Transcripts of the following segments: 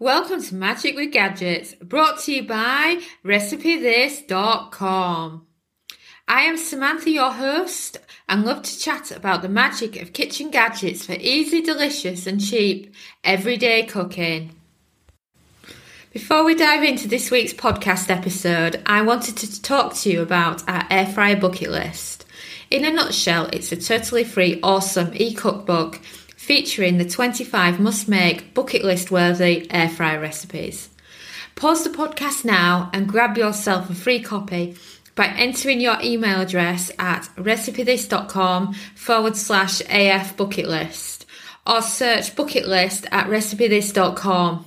Welcome to Magic with Gadgets, brought to you by RecipeThis.com. I am Samantha, your host, and love to chat about the magic of kitchen gadgets for easy, delicious, and cheap everyday cooking. Before we dive into this week's podcast episode, I wanted to talk to you about our air fryer bucket list. In a nutshell, it's a totally free, awesome e cookbook featuring the 25 must make bucket list worthy air fryer recipes. Pause the podcast now and grab yourself a free copy by entering your email address at recipethis.com forward slash AF bucket list or search bucket list at recipethis.com.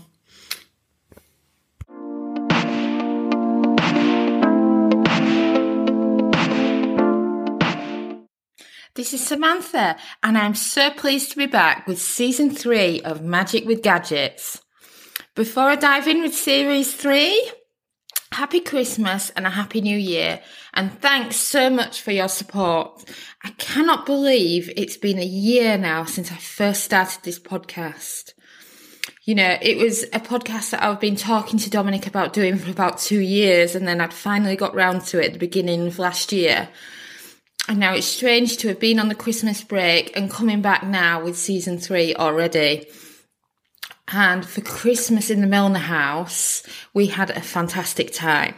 This is Samantha, and I'm so pleased to be back with season three of Magic with Gadgets. Before I dive in with series three, happy Christmas and a happy new year, and thanks so much for your support. I cannot believe it's been a year now since I first started this podcast. You know, it was a podcast that I've been talking to Dominic about doing for about two years, and then I'd finally got round to it at the beginning of last year. And now it's strange to have been on the Christmas break and coming back now with season three already. And for Christmas in the Milner house, we had a fantastic time.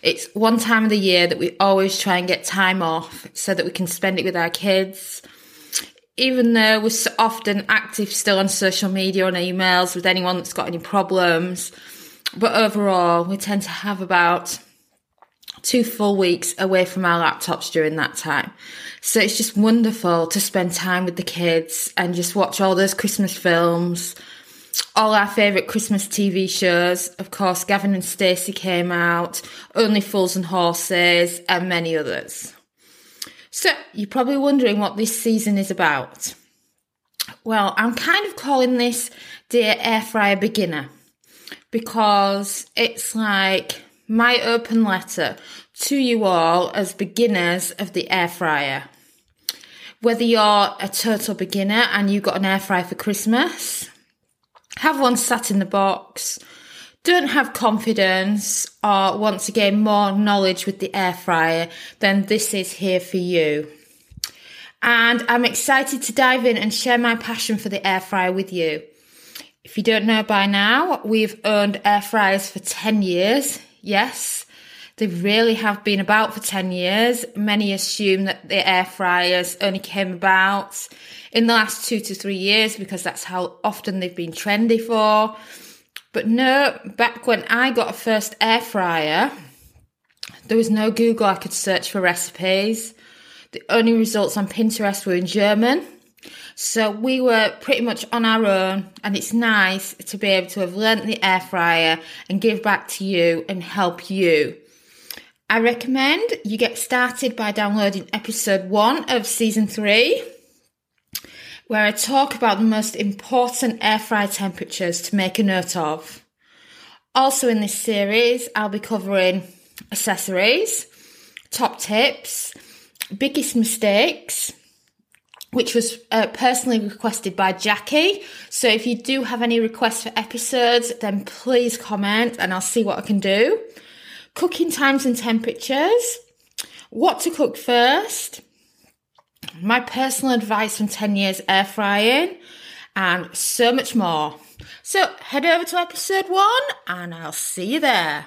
It's one time of the year that we always try and get time off so that we can spend it with our kids. Even though we're so often active still on social media, on emails with anyone that's got any problems. But overall, we tend to have about two full weeks away from our laptops during that time. So it's just wonderful to spend time with the kids and just watch all those Christmas films, all our favourite Christmas TV shows. Of course, Gavin and Stacey came out, Only Fools and Horses, and many others. So you're probably wondering what this season is about. Well, I'm kind of calling this Dear Air Fryer Beginner because it's like my open letter to you all as beginners of the air fryer. Whether you're a total beginner and you got an air fryer for Christmas, have one sat in the box, don't have confidence or want to gain more knowledge with the air fryer, then this is here for you. And I'm excited to dive in and share my passion for the air fryer with you. If you don't know by now, we've owned air fryers for 10 years Yes, they really have been about for 10 years. Many assume that the air fryers only came about in the last two to three years because that's how often they've been trendy for. But no, back when I got a first air fryer, there was no Google I could search for recipes. The only results on Pinterest were in German. So we were pretty much on our own, and it's nice to be able to have learnt the air fryer and give back to you and help you. I recommend you get started by downloading episode one of season three, where I talk about the most important air fryer temperatures to make a note of. Also, in this series, I'll be covering accessories, top tips, biggest mistakes, which was uh, personally requested by Jackie. So if you do have any requests for episodes, then please comment and I'll see what I can do. Cooking times and temperatures, what to cook first, my personal advice from 10 years air frying, and so much more. So head over to episode one and I'll see you there.